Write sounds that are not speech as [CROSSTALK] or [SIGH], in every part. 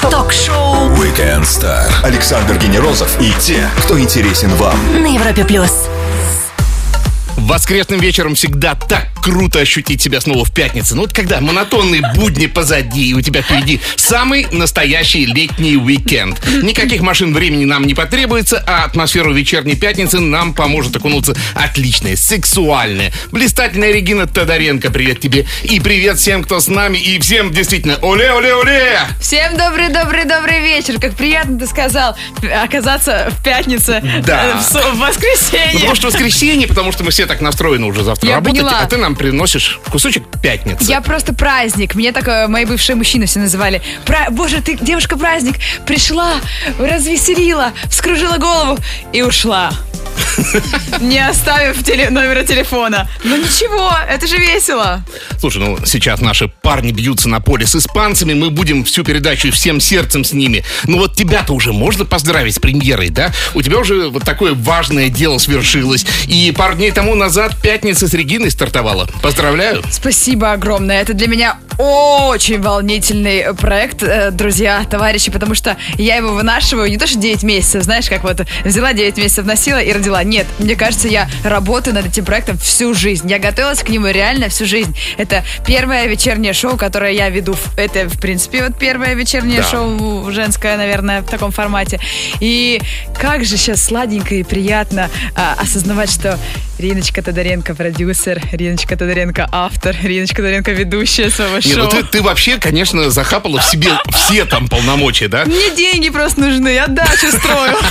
Ток-шоу Weekend Star. Александр Генерозов и те, кто интересен вам. на Европе плюс. Воскресным вечером всегда так круто ощутить себя снова в пятницу. Ну вот когда монотонные будни позади, и у тебя впереди самый настоящий летний уикенд. Никаких машин времени нам не потребуется, а атмосферу вечерней пятницы нам поможет окунуться отличная, сексуальная, блистательная Регина Тодоренко. Привет тебе. И привет всем, кто с нами, и всем действительно оле-оле-оле! Всем добрый-добрый-добрый вечер. Как приятно ты сказал оказаться в пятницу, Да. э, в, в Ну, воскресенье. потому что воскресенье, потому что мы все так настроены уже завтра Я работать, поняла. а ты нам приносишь кусочек пятницы. Я просто праздник. Мне так э, мои бывшие мужчины все называли. Пра- Боже, ты девушка-праздник. Пришла, развеселила, вскружила голову и ушла. [LAUGHS] Не оставив теле- номера телефона. Ну ничего, это же весело. Слушай, ну сейчас наши парни бьются на поле с испанцами, мы будем всю передачу всем сердцем с ними. Ну вот тебя-то уже можно поздравить с премьерой, да? У тебя уже вот такое важное дело свершилось. И пару дней тому назад пятница с Региной стартовала. Поздравляю. Спасибо огромное. Это для меня очень волнительный проект, э, друзья, товарищи, потому что я его вынашиваю не то что 9 месяцев, знаешь, как вот взяла 9 месяцев, носила и родила. Нет, мне кажется, я работаю над этим проектом всю жизнь. Я готовилась к нему реально всю жизнь. Это первое вечернее шоу, которое я веду. Это, в принципе, вот первое вечернее Да. шоу женское, наверное, в таком формате. И как же сейчас сладенько и приятно а, осознавать, что Риночка Тодоренко продюсер, Риночка Тодоренко автор, Риночка Тодоренко ведущая своего Не, шоу. ну ты, ты вообще, конечно, захапала в себе все там полномочия, да? Мне деньги просто нужны, я дачу строю. [LAUGHS]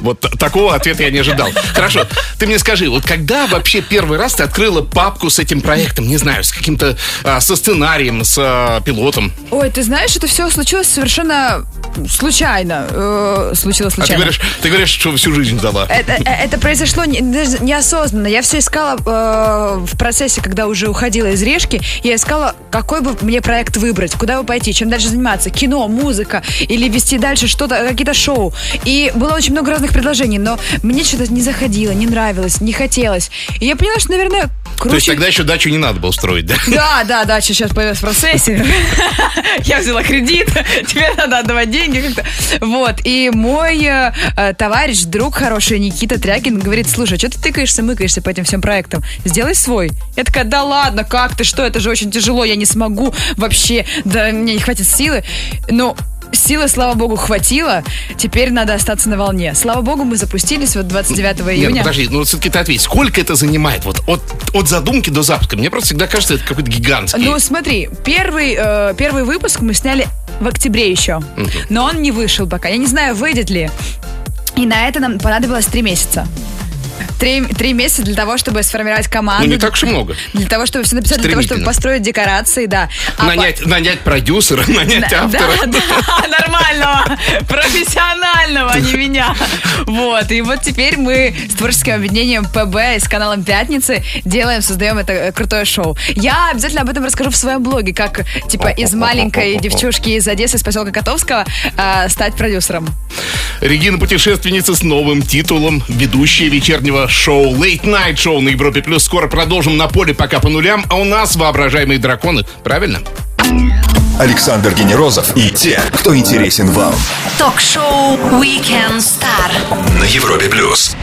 Вот такого ответа я не ожидал. Хорошо, ты мне скажи, вот когда вообще первый раз ты открыла папку с этим проектом, не знаю, с каким-то, а, со сценарием, с а, пилотом? Ой, ты знаешь, это все случилось совершенно случайно. Э, случилось А ты случайно. говоришь, ты говоришь, что всю жизнь дала. Это, э, это произошло не- даже неосознанно. Я все искала э, в процессе, когда уже уходила из решки, я искала, какой бы мне проект выбрать, куда бы пойти, чем дальше заниматься. Кино, музыка или вести дальше что-то, какие-то шоу. И было очень много разных предложений, но мне что-то не заходило, не нравилось, не хотелось. И я поняла, что, наверное, круче... То есть тогда еще дачу не надо было строить, да? Да, да, дача сейчас появилась в процессе. [LAUGHS] Я взяла кредит, [LAUGHS] теперь надо отдавать деньги как-то. Вот, и мой э, э, товарищ, друг хороший, Никита Трякин, говорит, слушай, что ты тыкаешься, мыкаешься по этим всем проектам? Сделай свой. Я такая, да ладно, как ты, что, это же очень тяжело, я не смогу вообще, да мне не хватит силы. Но Силы, слава богу, хватило. Теперь надо остаться на волне. Слава богу, мы запустились вот 29 Нет, ну июня. подожди, ну все-таки ты ответь, сколько это занимает? Вот от, от задумки до запуска. Мне просто всегда кажется, это какой-то гигантский. Ну, смотри, первый, э, первый выпуск мы сняли в октябре еще. Но он не вышел пока. Я не знаю, выйдет ли. И на это нам понадобилось три месяца. Три, три месяца для того, чтобы сформировать команду. Ну, не так уж и много. Для того, чтобы все написать, для того, чтобы построить декорации, да. А нанять, нанять продюсера, [LAUGHS] нанять да, автора. да, да, [LAUGHS] нормального, профессионального, а не меня. Вот, и вот теперь мы с творческим объединением ПБ и с каналом Пятницы делаем, создаем это э, крутое шоу. Я обязательно об этом расскажу в своем блоге, как, типа, из маленькой девчушки из Одессы, из поселка Котовского, э, стать продюсером. Регина путешественница с новым титулом, ведущая вечернего шоу Late Night Show на Европе Плюс. Скоро продолжим на поле пока по нулям, а у нас воображаемые драконы, правильно? Александр Генерозов и те, кто интересен вам. Ток-шоу Weekend Star. На Европе Плюс.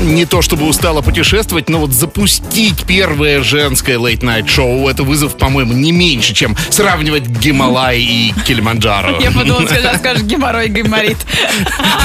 Не то чтобы устала путешествовать, но вот запустить первое женское Late Night шоу это вызов, по-моему, не меньше, чем сравнивать Гималай и Килиманджаро. Я подумала, сейчас скажешь геморрой, гайморит.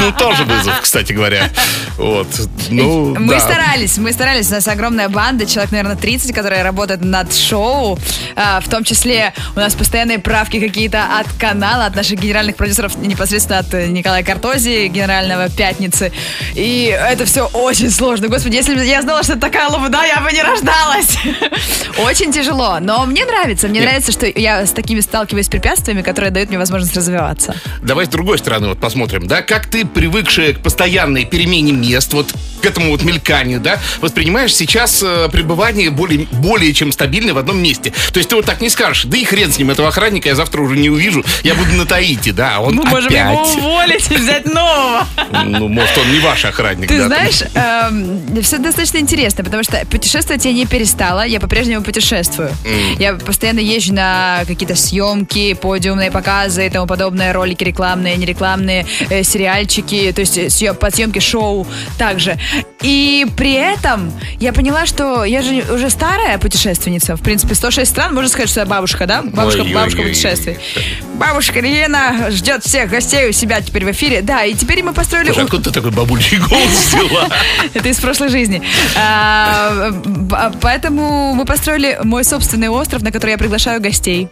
Ну, тоже вызов, кстати говоря. Вот. Ну, Мы да. старались, мы старались. У нас огромная банда, человек, наверное, 30, которая работает над шоу. А, в том числе у нас постоянные правки какие-то от канала, от наших генеральных продюсеров, непосредственно от э, Николая Картози, генерального «Пятницы». И это все очень сложно. Господи, если бы я знала, что это такая лабуда, я бы не рождалась. [LAUGHS] Очень тяжело. Но мне нравится. Мне Нет. нравится, что я с такими сталкиваюсь с препятствиями, которые дают мне возможность развиваться. Давай с другой стороны вот посмотрим, да, как ты, привыкшая к постоянной перемене мест, вот к этому вот мельканию, да, воспринимаешь сейчас э, пребывание более, более чем стабильное в одном месте. То есть ты вот так не скажешь, да и хрен с ним, этого охранника я завтра уже не увижу, я буду на Таити, да, а он Мы можем опять. его уволить и взять нового. Ну, может, он не ваш охранник, Ты да, знаешь, все достаточно интересно, потому что путешествовать я не перестала, я по-прежнему путешествую. Я постоянно езжу на какие-то съемки, подиумные показы и тому подобное, ролики рекламные, нерекламные, э, сериальчики, то есть э, съё- подсъемки шоу также. И при этом я поняла, что я же уже старая путешественница. В принципе, 106 стран, можно сказать, что я бабушка, да? Бабушка, Ой-ой-ой. бабушка путешествий. Бабушка Регина ждет всех гостей у себя теперь в эфире. Да, и теперь мы построили... Слушай, откуда ты такой бабульчий голос взяла? [LAUGHS] это из прошлой жизни. А, Поэтому мы построили мой собственный остров, на который я приглашаю гостей.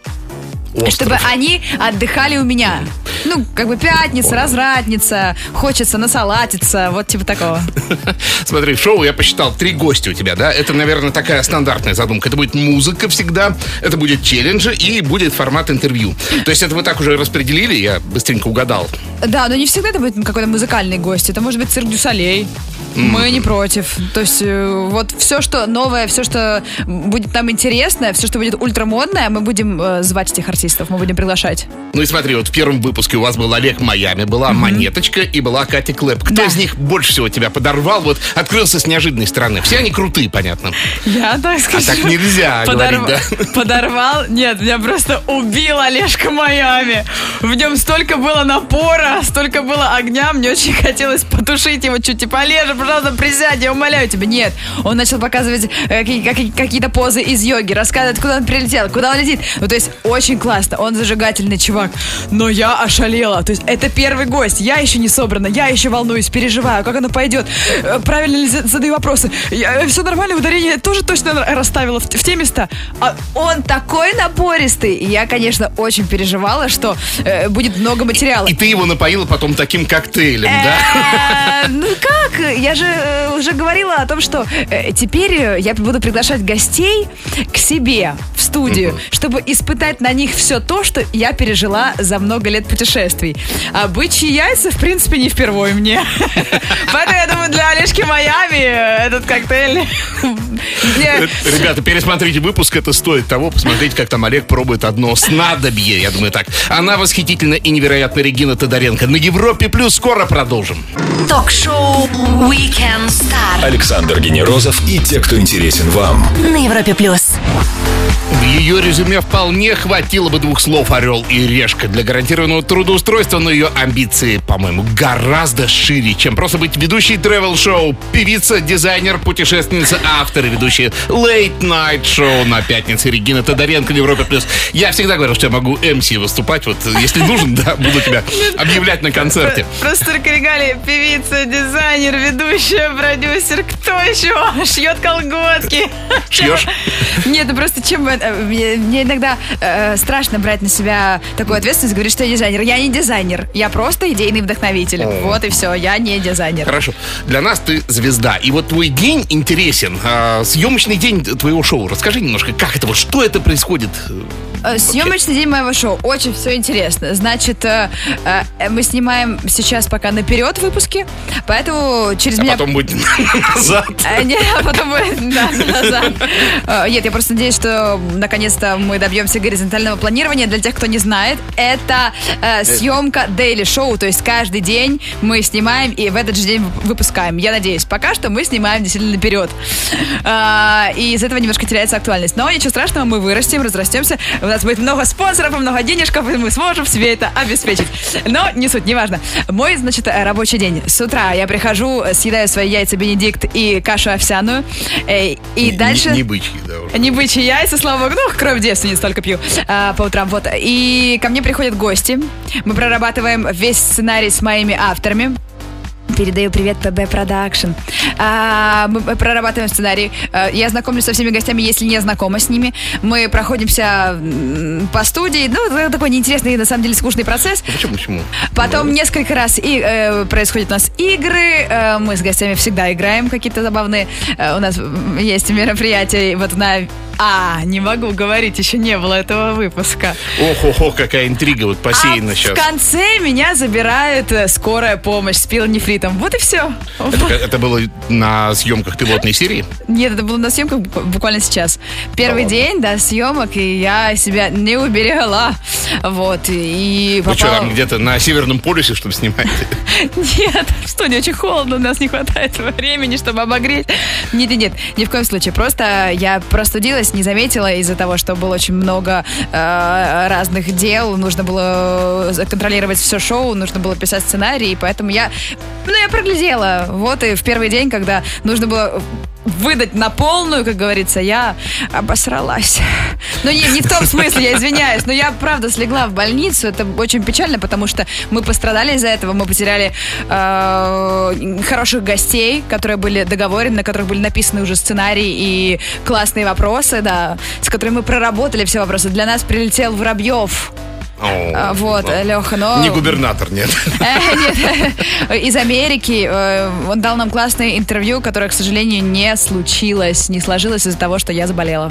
Остров. Чтобы они отдыхали у меня. Ну, как бы пятница, развратница, хочется насалатиться, вот типа такого. [LAUGHS] Смотри, шоу я посчитал, три гостя у тебя, да? Это, наверное, такая стандартная задумка. Это будет музыка всегда, это будет челленджи и будет формат интервью. То есть это вы так уже распределили, я быстренько угадал. Да, но не всегда это будет какой-то музыкальный гость. Это может быть цирк дю Солей. Мы не против. То есть э, вот все, что новое, все, что будет нам интересно, все, что будет ультрамодное, мы будем э, звать этих артистов, мы будем приглашать. Ну и смотри, вот в первом выпуске у вас был Олег Майами, была Монеточка и была Катя Клэп. Кто Да. из них больше всего тебя подорвал? Вот открылся с неожиданной стороны. Все они крутые, понятно. Я так скажу. так нельзя говорить, да? Подорвал? Нет, меня просто убил Олежка Майами. В нем столько было напора, столько было огня. Мне очень хотелось потушить его чуть. Типа, Олежа, пожалуйста, присядь, я умоляю тебя. Нет, он начал показывать э, какие- какие- какие-то позы из йоги, рассказывать, куда он прилетел, куда он летит. Ну, то есть, очень классно. Он зажигательный чувак. Но я ошалела. То есть, это первый гость. Я еще не собрана, я еще волнуюсь, переживаю, как оно пойдет. Э, Правильно ли за- задаю вопросы? все нормально, ударение тоже точно расставила в, в те места. А он такой напористый. И я, конечно, очень переживала, что э, будет много материала. И ты его напоила потом таким коктейлем, да? Э, [LAUGHS] Ну как? Я же э, уже говорила о том, что э, теперь э, я буду приглашать гостей к себе в студию, чтобы испытать на них все то, что я пережила за много лет путешествий. А бычьи яйца, в принципе, не впервые мне. [LAUGHS] Поэтому я думаю, для Олежки Майами э, этот коктейль... [LAUGHS] мне- Ребята, пересмотрите выпуск, это стоит того, посмотреть, как там Олег пробует одно снадобье, я думаю так. Она восхитительна и невероятна Регина Тодоренко. На Европе Плюс скоро продолжим. Ток-шоу Weekend Star Александр Генерозов и те, кто интересен вам. на Европе плюс. Ее резюме вполне хватило бы двух слов «Орел» и «Решка» для гарантированного трудоустройства, но ее амбиции, по-моему, гораздо шире, чем просто быть ведущей тревел-шоу, певица, дизайнер, путешественница, автор и ведущая Late Night Show на пятнице Регина Тодоренко на Европе+. плюс. Я всегда говорил, что я могу МС выступать, вот если нужен, да, буду тебя [LAUGHS] объявлять на концерте. Просто регалии. Певица, дизайнер, ведущая, продюсер. Кто еще [LAUGHS] шьет колготки? Шьешь? [LAUGHS] Нет, ну просто чем... Мне, мне иногда э, страшно брать на себя такую ответственность, говорить, что я дизайнер. Я не дизайнер. Я просто идейный вдохновитель. Вот и все. Я не дизайнер. Хорошо. Для нас ты звезда. И вот твой день интересен. А, съемочный день твоего шоу. Расскажи немножко, как это вот, что это происходит? Э, Съемочный день моего шоу. Очень все интересно. Значит, э, э, мы снимаем сейчас пока наперед выпуски, поэтому через А меня... потом будет [LAUGHS] назад. Э, Не, а потом будет назад. Э, Нет, я просто надеюсь, что наконец-то мы добьемся горизонтального планирования. Для тех, кто не знает, это э, съемка Daily Show, то есть каждый день мы снимаем и в этот же день вып- выпускаем. Я надеюсь, пока что мы снимаем действительно наперед. Э, И из этого немножко теряется актуальность. Но ничего страшного, мы вырастем, разрастемся. У нас будет много спонсоров и много денежков, и мы сможем себе это обеспечить. Но не суть, неважно. Мой, значит, э, рабочий день. С утра я прихожу, съедаю свои яйца Бенедикт и кашу овсяную. э, И Не- дальше... Не, не бычьи, да, уже. Не бычьи яйца, слава богу. Ну, кровь девственниц только пью а, по утрам. Вот. И ко мне приходят гости. Мы прорабатываем весь сценарий с моими авторами. Передаю привет ПБ Продакшн. А, мы прорабатываем сценарий. А, Я знакомлюсь со всеми гостями, если не знакома с ними. Мы проходимся по студии. Ну, это такой неинтересный, на самом деле, скучный процесс. Ну, Почему, почему? Потом несколько раз и, э, происходят у нас игры. Э, мы с гостями всегда играем какие-то забавные. Э, у нас есть мероприятия. Вот на... А, не могу говорить, еще не было этого выпуска. Ох, ох, ох, какая интрига вот посеяна а сейчас. в конце меня забирает э, скорая помощь с пилонефритом. Там. Вот и все. Это, это было на съемках пилотной серии? Нет, это было на съемках бу- буквально сейчас. Первый Да день, да, съемок, и я себя не уберегала. Вот, и Вы что, попала- там где-то на Северном полюсе, чтобы снимать? Нет, что, не очень холодно, у нас не хватает времени, чтобы обогреть. Нет, нет, нет, ни в коем случае. Просто я простудилась, не заметила из-за того, что было очень много э, разных дел. Нужно было э, контролировать все шоу, нужно было писать сценарий, и поэтому я, ну, я проглядела. Вот и в первый день, когда нужно было выдать на полную, как говорится, я обосралась. Ну, не, не в том смысле, я извиняюсь, но я, правда, слегла в больницу. Это очень печально, потому что мы пострадали из-за этого. Мы потеряли э, хороших гостей, которые были договорены, на которых были написаны уже сценарии и классные вопросы, да, с которыми мы проработали все вопросы. Для нас прилетел Воробьев. О, А, вот, ну, Леха, но... Не губернатор, нет. [LAUGHS] Э, нет, из Америки. Э, Он дал нам классное интервью, которое, к сожалению, не случилось, не сложилось из-за того, что я заболела.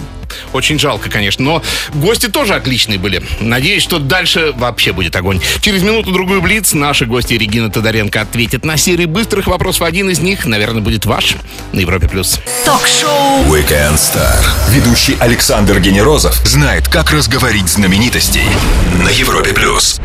Очень жалко, конечно, но гости тоже отличные были. Надеюсь, что дальше вообще будет огонь. Через минуту-другую Блиц наши гости Регина Тодоренко ответят на серии быстрых вопросов. Один из них, наверное, будет ваш на Европе+. плюс. Ток-шоу Weekend Star. Ведущий Александр Генерозов знает, как разговорить знаменитостей на Европе плюс.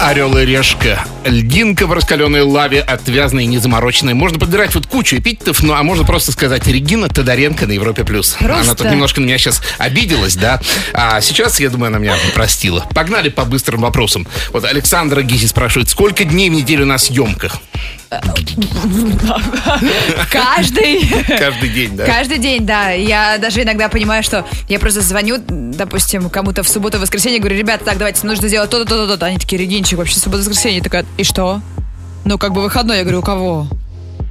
Орел и решка. Льдинка в раскаленной лаве, отвязная и незамороченная. Можно подбирать вот кучу эпитетов, ну а можно просто сказать Регина Тодоренко на Европе+. плюс. Она Просто. тут немножко на меня сейчас обиделась, да? А сейчас, я думаю, она меня простила. Погнали по быстрым вопросам. Вот Александра Гиси спрашивает, сколько дней в неделю на съемках? [LAUGHS] Каждый... Каждый день, да? Каждый день, да. Я даже иногда понимаю, что я просто звоню, допустим, кому-то в субботу, воскресенье, говорю, ребята, так, давайте, нужно сделать то-то, то-то, то-то. Они такие, Регинчик, вообще суббота, воскресенье. Я такая, и что? Ну, как бы выходной. Я говорю, у кого?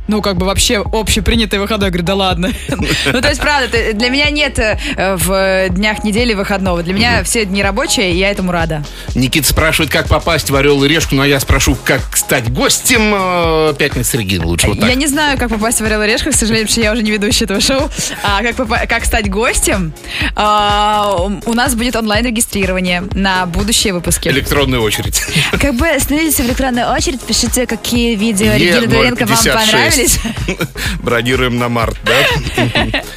Ну, как бы вообще общепринятый выходной. Я говорю, да ладно. [LAUGHS] Ну, то есть, правда, для меня нет э, в днях недели выходного. Для меня все дни рабочие, и я этому рада. Никита спрашивает, как попасть в Орел и Решку, а я спрошу, как стать гостем э, Пятницы с Региной лучше. Вот. Я не знаю, как попасть в Орел и Решку, к сожалению, потому что я уже не ведущая этого шоу. А как, как стать гостем? А, у нас будет онлайн-регистрирование на будущие выпуски. Электронная очередь. Как бы становитесь в электронную очередь, пишите, какие видео Регины Доренко вам Е056. Понравились. Бронируем на март, да? [LAUGHS]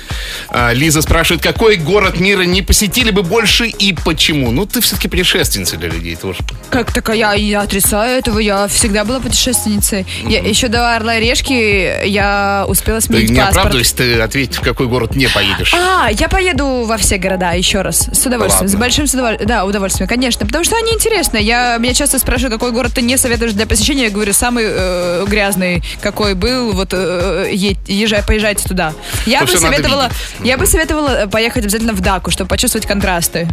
А, Лиза спрашивает, какой город мира не посетили бы больше и почему? Ну, ты все-таки путешественница для людей тоже. Как такая, я не отрицаю этого, я всегда была путешественницей. Я, еще до Орла и Решки я успела Ты сменить не паспорт. оправдывайся, ты ответь, в какой город не поедешь. А, я поеду во все города еще раз. С удовольствием. Ладно. С большим с удоволь- Да, удовольствием, конечно. Потому что они интересные. Я, меня часто спрашивают, какой город ты не советуешь для посещения. Я говорю, самый э, грязный, какой был. Вот э, е- езжай, поезжайте туда. Я То бы всё надо советовала. Я бы советовала э, поехать обязательно в Даку, чтобы почувствовать контрасты.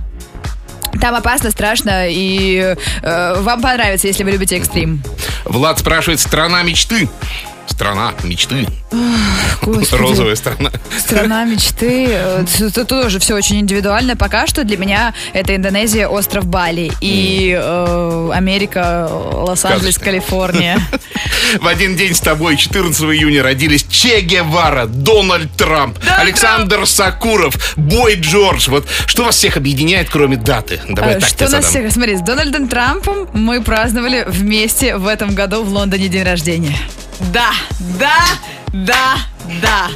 Там опасно, страшно, и э, вам понравится, если вы любите экстрим. Влад спрашивает, страна мечты. Страна мечты. Господи. Розовая страна. Страна мечты. э, Тут тоже все очень индивидуально. Пока что для меня это Индонезия, остров Бали и э, Америка, Лос-Анджелес, Сказочно. Калифорния. [LAUGHS] В один день с тобой, 14 июня, родились Че Гевара, Дональд Трамп, Александр Сакуров, Бой Джордж. Вот что вас всех объединяет, кроме даты? Давай Э, так Что нас всех... Смотри, с Дональдом Трампом мы праздновали вместе в этом году в Лондоне день рождения. Да, да, да, да.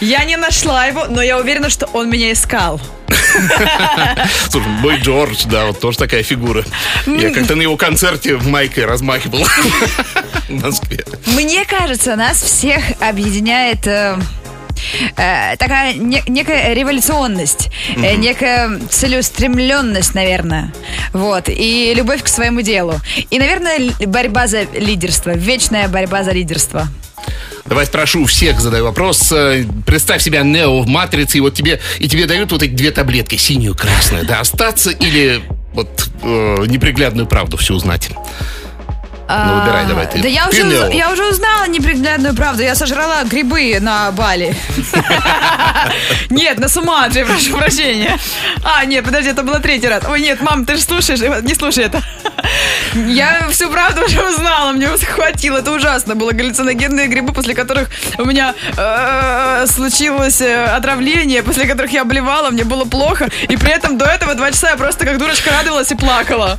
Я не нашла его, но я уверена, что он меня искал. [LAUGHS] Слушай, Бой Джордж, да, вот тоже такая фигура. Я как-то на его концерте в майке размахивал [LAUGHS] в Москве. Мне кажется, нас всех объединяет э, такая не- некая революционность, э, некая целеустремленность, наверное. Вот. И любовь к своему делу. И, наверное, борьба за лидерство. Вечная борьба за лидерство. Давай спрошу всех, задаю вопрос. Э, Представь себя Нео в матрице, и вот тебе, и тебе дают вот эти две таблетки, синюю и красную, да, остаться или вот э, неприглядную правду все узнать. Ну, выбирай давай ты. Да я уже, я уже узнала неприглядную правду. Я сожрала грибы на Бали. [LAUGHS] Нет, на Суматре, прошу прощения. А, нет, подожди, это было третий раз. Ой, нет, мам, ты же слушаешь, не слушай это. [LAUGHS] Я всю правду уже узнала, мне хватило, это ужасно было. Галлюциногенные грибы, после которых у меня э, случилось э, отравление, после которых я обливала, мне было плохо. И при этом до этого два часа я просто как дурочка радовалась и плакала.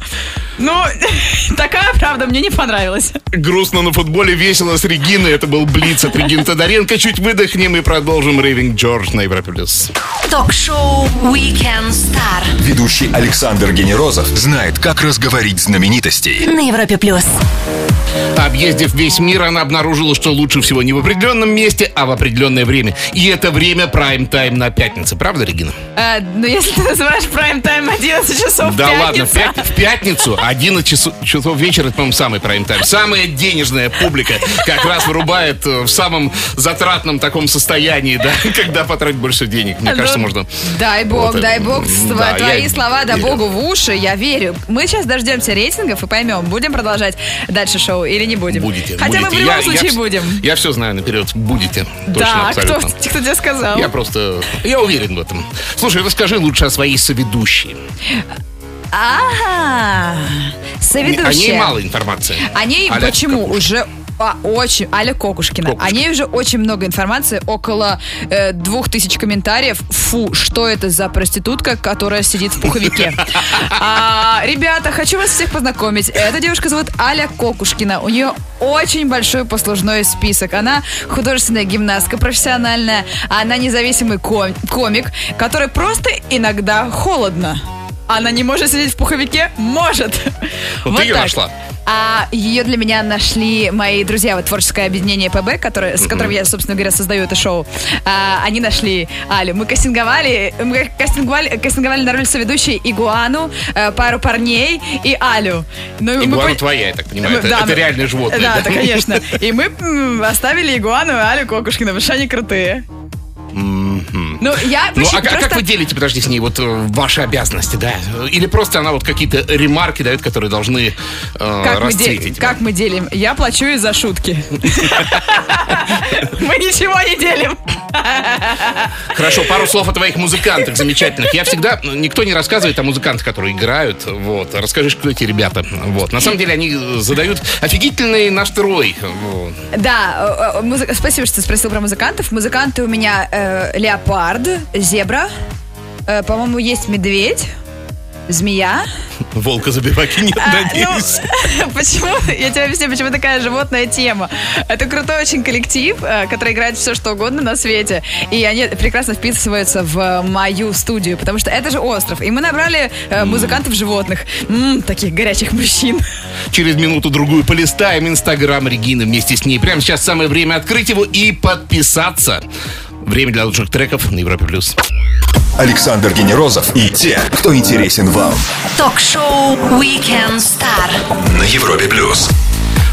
Ну, [LAUGHS] такая правда мне не понравилась. Грустно на футболе, весело с Региной. Это был Блиц от Регины Тодоренко. Чуть выдохнем и продолжим Рейвинг Джордж на Европе+. плюс. Ток-шоу Weekend Star Ведущий Александр Генерозов знает, как разговорить знаменитостей. на Европе плюс. Объездив весь мир, она обнаружила, что лучше всего не в определенном месте, а в определенное время. И это время прайм-тайм на пятнице. Правда, Регина? Э, ну, если ты называешь прайм-тайм 11 часов Да ладно, в, пятницу. пят- в пятницу 11 часов, часов вечера, это, по-моему, самый прайм-тайм. Самая денежная публика как раз вырубает в самом затратном таком состоянии, да, [LAUGHS] когда потратить больше денег. Мне кажется, Ну, можно... Дай бог, Вот, дай бог, да, твои я слова, да верю. богу в уши, я верю. Мы сейчас дождемся рейтингов и поймем, будем продолжать дальше шоу или не будем. Будете. Хотя мы в будете. любом Я- случае я, будем. Я все знаю наперед. Будете. Точно, да, кто, абсолютно. [LAUGHS] кто тебе сказал? Я просто... Я уверен в этом. Слушай, расскажи лучше о своей соведущей. Ага, соведущая. О ней мало информации. О ней Аля почему? Уже а, очень, Аля Кокушкина. Кокушкина. О ней уже очень много информации, около э, двух тысяч комментариев. Фу, что это за проститутка, которая сидит в пуховике? А, ребята, хочу вас всех познакомить. Эта девушка зовут Аля Кокушкина. У нее очень большой послужной список. Она художественная гимнастка профессиональная. Она независимый ком- комик, который просто иногда холодно. Она не может сидеть в пуховике? Может. Вот ты её нашла. А ее для меня нашли мои друзья, вот творческое объединение ПБ, которое, с которым я, собственно говоря, создаю это шоу. А, они нашли Алю. Мы кастинговали, мы кастинговали, кастинговали на роль соведущей Игуану, э, пару парней и Алю. Ну, мы Игуана пон- твоя, я так понимаю. мы- Это, да, это мы- реальное животное. Да, да, конечно. И мы оставили Игуану и Алю Кокушкина, потому что они крутые. Ну, я Ну, почти а как, как просто- вы делите, подожди, с ней вот э, ваши обязанности, да? Или просто она вот какие-то ремарки дает, которые должны э, Как мы, де- как мы делим? Я плачу и за шутки. [LAUGHS] Мы ничего не делим. Хорошо, пару слов о твоих музыкантах замечательных. Я всегда, никто не рассказывает о музыкантах, которые играют. Вот, расскажи, кто эти ребята. Вот, на самом деле они э, задают офигительный настрой. Да, э, спасибо, что спросил про музыкантов. Музыканты у меня э, леопард, зебра, э, по-моему, есть медведь, змея. Волка забиваки нет, А, надеюсь. ну, [LAUGHS] почему? Я тебе объясню, почему такая животная тема. Это крутой очень коллектив, э, который играет все, что угодно на свете. И они прекрасно вписываются в мою студию, потому что это же остров. И мы набрали э, музыкантов животных. М, таких горячих мужчин. Через минуту-другую полистаем Инстаграм Регины вместе с ней. Прямо сейчас самое время открыть его и подписаться. Время для лучших треков на Европе+. плюс. Александр Генерозов и те, кто интересен вам. Ток-шоу Weekend Star. На Европе плюс.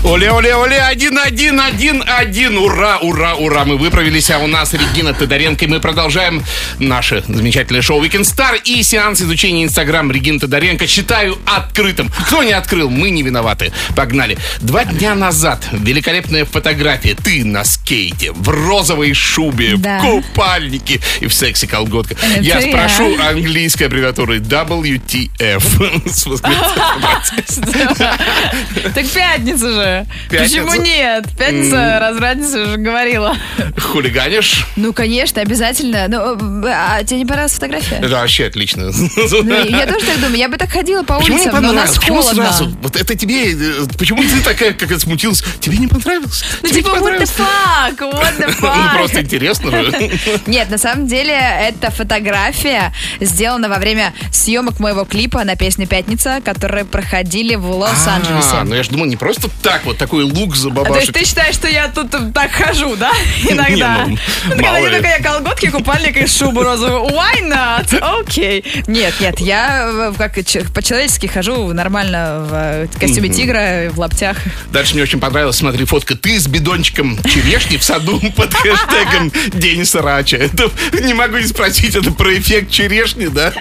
Оле, оле, оле, один, один, один, один. Ура, ура, ура. Мы выправились, а у нас Регина Тодоренко. И мы продолжаем наше замечательное шоу Weekend Star и сеанс изучения Инстаграм Регины Тодоренко считаю открытым. Кто не открыл, мы не виноваты. Погнали. Два дня назад великолепная фотография. Ты на скейте, в розовой шубе, Да. в купальнике и в секси-колготках. Это Я я. спрошу английской аббревиатурой WTF. [LAUGHS] [LAUGHS] Так пятница же. Пятница? Почему нет? Пятница, разрадница уже говорила. Хулиганишь? Ну, конечно, обязательно. Ну, э, а тебе не понравилась фотография? Это вообще отлично. Ну, я тоже так думаю. Я бы так ходила по Почему улицам, но у нас? Почему холодно. сразу? Вот это тебе... э, Почему ты такая, как это смутилась? Тебе не понравилось? Ну, Тебе типа, what the fuck, what the [LAUGHS] Ну, fuck. просто интересно же. [LAUGHS] Нет, на самом деле, эта фотография сделана во время съемок моего клипа на песню «Пятница», которые проходили в А, Лос-Анджелесе. ну я же думал, не просто так вот такой лук за А, То есть бабашек. ты считаешь, что я тут так хожу, да? [LAUGHS] Иногда. Не, ну, Ну, мало я колготки, купальник и шубу розовую. Why not? Окей. Нет, нет, я э, как по-человечески хожу нормально в э, костюме тигра, в лаптях. Дальше мне очень понравилось, смотри, фотка. Ты с бидончиком черешни в саду [LAUGHS] под хэштегом [LAUGHS] День срача. Это, не могу не спросить, это про эффект черешни, да?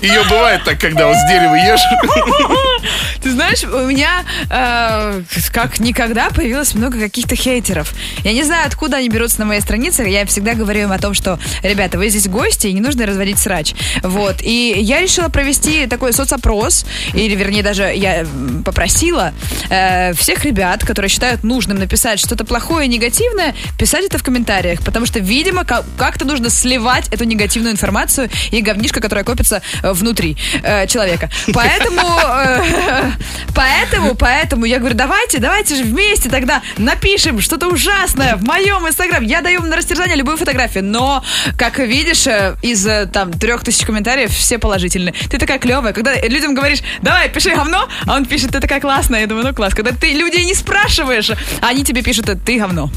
Ее бывает так, когда вот с дерева ешь. Ты знаешь, у меня э, как никогда появилось много каких-то хейтеров. Я не знаю, откуда они берутся на моей странице. Я всегда говорю им о том, что, ребята, вы здесь гости, и не нужно разводить срач. Вот. И я решила провести такой соцопрос, или, вернее, даже я попросила э, всех ребят, которые считают нужным написать что-то плохое и негативное, писать это в комментариях. Потому что, видимо, ка- как-то нужно сливать эту негативную информацию и говнишко, которое копится внутри э, человека. Поэтому, э, [LAUGHS] поэтому, поэтому я говорю, давайте, давайте же вместе тогда напишем что-то ужасное в моем инстаграм. Я даю на растерзание любую фотографию, но, как видишь, э, из э, там трех тысяч комментариев все положительные. Ты такая клевая. Когда людям говоришь, давай, пиши говно, а он пишет, ты такая классная. Я думаю, ну класс. Когда ты людей не спрашиваешь, они тебе пишут, ты говно.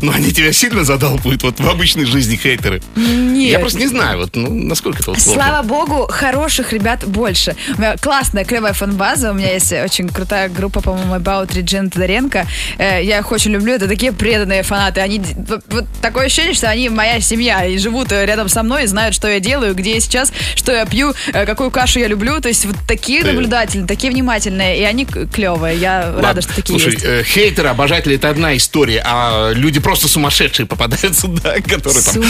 Но они тебя сильно задалбывают вот в обычной жизни хейтеры. Нет. Я просто не знаю, вот, ну, насколько это вот сложно. Слава богу, хороших ребят больше. У меня классная, клевая фан-база. У меня есть очень крутая группа, по-моему, About Regina Тодоренко. Э, Я их очень люблю. Это такие преданные фанаты. Они вот, такое ощущение, что они моя семья и живут э, рядом со мной, и знают, что я делаю, где я сейчас, что я пью, э, какую кашу я люблю. То есть вот такие Ты- наблюдательные, такие внимательные, и они клевые. Я Ладно, рада, что такие Слушай, есть. э, хейтеры, обожатели это одна история, а люди просто сумасшедшие попадаются, да, которые там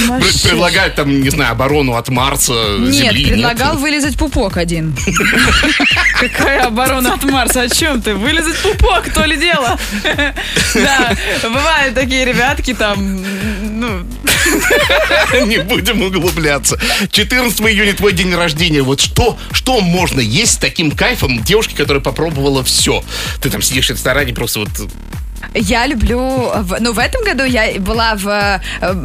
предлагают там, не знаю, оборону от Марса, Нет, Земли. предлагал вылезать пупок один. [LAUGHS] Какая оборона от Марса? О чем ты? Вылезать пупок, то ли дело. [LAUGHS] Да, бывают такие ребятки там, ну, Не будем углубляться. 14 июня твой день рождения. Вот что, что можно есть с таким кайфом девушки, которая попробовала все? Ты там сидишь в ресторане, просто вот Я люблю... Ну, в этом году я была в э,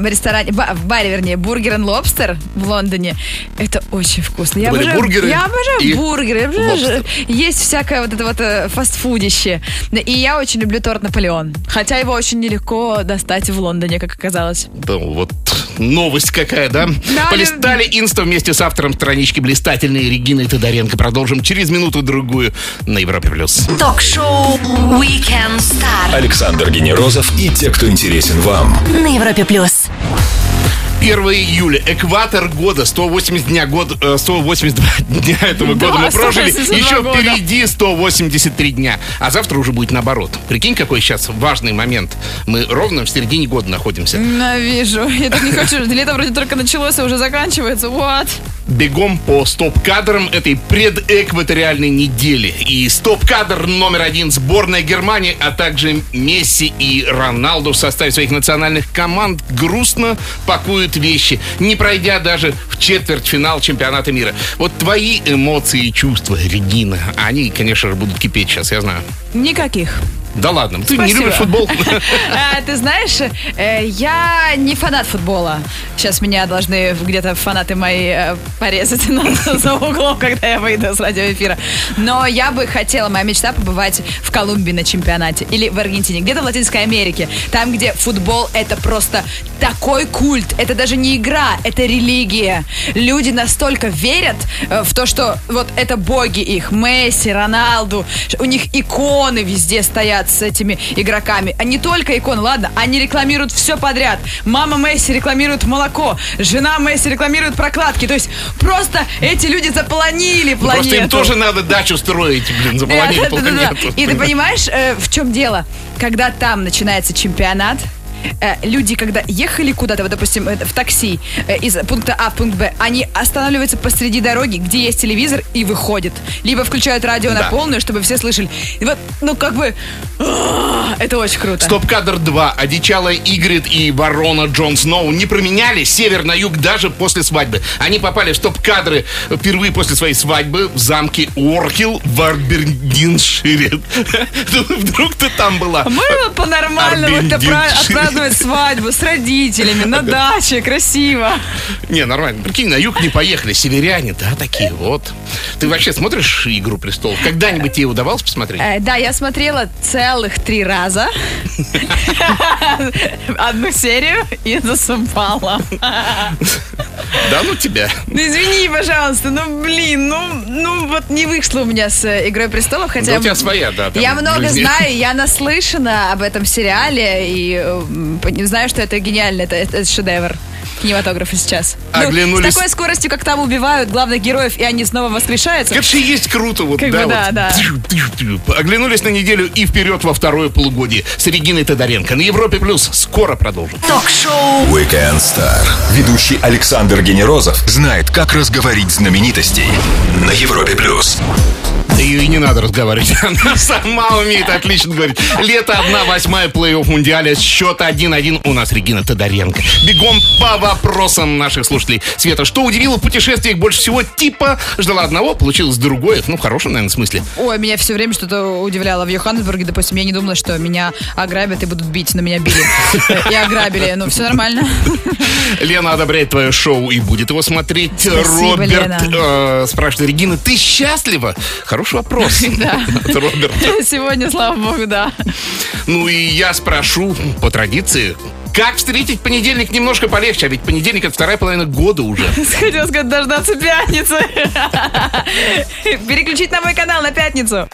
ресторане... В баре, вернее, Burger and Lobster в Лондоне. Это очень вкусно. Я были обожаю, бургеры я обожаю и бургеры. Я обожаю. Есть всякое вот это вот э, фастфудище. И я очень люблю торт Наполеон. Хотя его очень нелегко достать в Лондоне, как оказалось. Да, вот новость какая, да? Да, Полистали инста вместе с автором странички блистательной Региной Тодоренко. Продолжим через минуту-другую на Европе+. плюс. Ток-шоу Weekend Star Александр Генерозов и те, кто интересен вам. на Европе плюс. 1 июля, экватор года, 180 дня год, э, 182 [LAUGHS] дня этого Да, года мы прожили. 182 Еще года. впереди 183 дня. А завтра уже будет наоборот. Прикинь, какой сейчас важный момент. Мы ровно в середине года находимся. Ненавижу. Я так не хочу. Лето вроде только началось, а уже заканчивается. Вот. Бегом по стоп-кадрам этой предэкваториальной недели. И стоп-кадр номер один сборная Германии, а также Месси и Роналду в составе своих национальных команд грустно пакуют вещи, не пройдя даже в четвертьфинал чемпионата мира. Вот твои эмоции и чувства, Регина, они, конечно же, будут кипеть сейчас, я знаю. Никаких. Да ладно, ты не Спасибо. любишь футбол? [LAUGHS] А, Ты знаешь, э, я не фанат футбола. Сейчас меня должны где-то фанаты мои э, порезать [LAUGHS] за углом, когда я выйду с радиоэфира. Но я бы хотела, моя мечта побывать в Колумбии на чемпионате или в Аргентине, где-то в Латинской Америке. Там, где футбол это просто такой культ. Это даже не игра, это религия. Люди настолько верят э, в то, что вот это боги их. Месси, Роналду. У них иконы везде стоят с этими игроками. А не только иконы, ладно, они рекламируют все подряд. Мама Месси рекламирует молоко, жена Месси рекламирует прокладки. То есть просто эти люди заполонили планету. Просто им тоже надо дачу строить, блин, заполонили да. планету. И ты понимаешь, э, в чем дело? Когда там начинается чемпионат, люди, когда ехали куда-то, вот, допустим, э, в такси э, из пункта А в пункт Б, они останавливаются посреди дороги, где есть телевизор, и выходят. Либо включают радио на Да. полную, чтобы все слышали. И вот, ну, как бы, это очень круто. Стоп-кадр 2. Одичалая Игрид и ворона Джон Сноу не променяли север на юг даже после свадьбы. Они попали в стоп-кадры впервые после своей свадьбы в замке Оркил в Арбергиншире. [LAUGHS] Вдруг ты там была? Мы по-нормальному это. Пра- отпраздновать свадьбу с родителями, на даче, красиво. Не, нормально. Прикинь, на юг не поехали. Северяне, да, такие вот. Ты вообще смотришь «Игру престолов»? Когда-нибудь тебе удавалось посмотреть? Э, да, я смотрела целых три раза [LAUGHS] одну серию и засыпала. Да ну тебя. Ну извини, пожалуйста, ну блин, ну, ну вот не вышло у меня с э, Игрой престолов, хотя Да у тебя своя, да, я много знаю, я наслышана об этом сериале и знаю, что это гениально, это, это шедевр кинематографа сейчас. Ну, Оглянулись- с такой скоростью, как там убивают главных героев, и они снова воскрешаются. Это же есть круто. Вот, Как да, бы да, вот. да. Тю. Оглянулись на неделю и вперед во второе полугодие с Региной Тодоренко. На Европе Плюс скоро продолжим. Ток-шоу Weekend Star. Ведущий Александр Генерозов знает, как разговорить знаменитостей на Европе плюс. Да ее и не надо разговаривать. [LAUGHS] Она сама умеет отлично говорить. Лето 1 восьмая плей-офф Мундиаля. Счет 1-1 у нас Регина Тодоренко. Бегом по вопросам наших слушателей. Света, что удивило в путешествиях больше всего? Типа ждала одного, получилось другое. Ну, в хорошем, наверное, смысле. Ой, меня все время что-то удивляло в Йоханнесбурге, допустим, я не думала, что меня ограбят и будут бить, но меня били. И ограбили, ну все нормально. Лена одобряет твое шоу и будет его смотреть. Спасибо, Роберт Лена. э, спрашивает, Регина, ты счастлива? Хороший вопрос. [LAUGHS] Да. От Роберта. Сегодня, слава богу, да. Ну и я спрошу, по традиции, как встретить понедельник немножко полегче, а ведь понедельник это вторая половина года уже. Хотел сказать, дождаться пятницы. Переключить на мой канал на пятницу.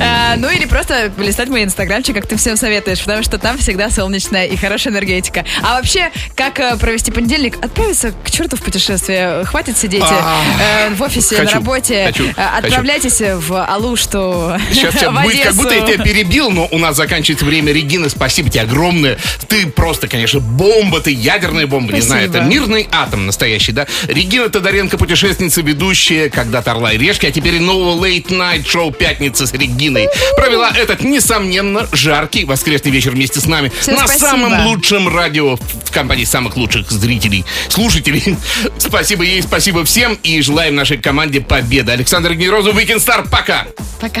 А, Ну или просто листать мой инстаграмчик, как ты всем советуешь, потому что там всегда солнечная и хорошая энергетика. А вообще, как э, провести понедельник? Отправиться к черту в путешествие. Хватит сидеть э, в офисе, на работе. Э. Отправляйтесь в Алушту, Сейчас тебя [LAUGHS] в будет, как будто я тебя перебил, но у нас заканчивается время. Регина, спасибо тебе огромное. Ты просто, конечно, бомба, ты ядерная бомба, не знаю, это Спасибо. мирный атом настоящий, да? Регина Тодоренко, путешественница, ведущая когда-то «Орла и решки», а теперь и нового лейт-найт шоу «Пятница» с Региной. Провела этот, несомненно, жаркий воскресный вечер вместе с нами Всем на спасибо. самом лучшем радио в компании самых лучших зрителей, слушателей. [LAUGHS] Спасибо ей, спасибо всем и желаем нашей команде победы. Александр Генерозов, Weekend Star, пока! Пока.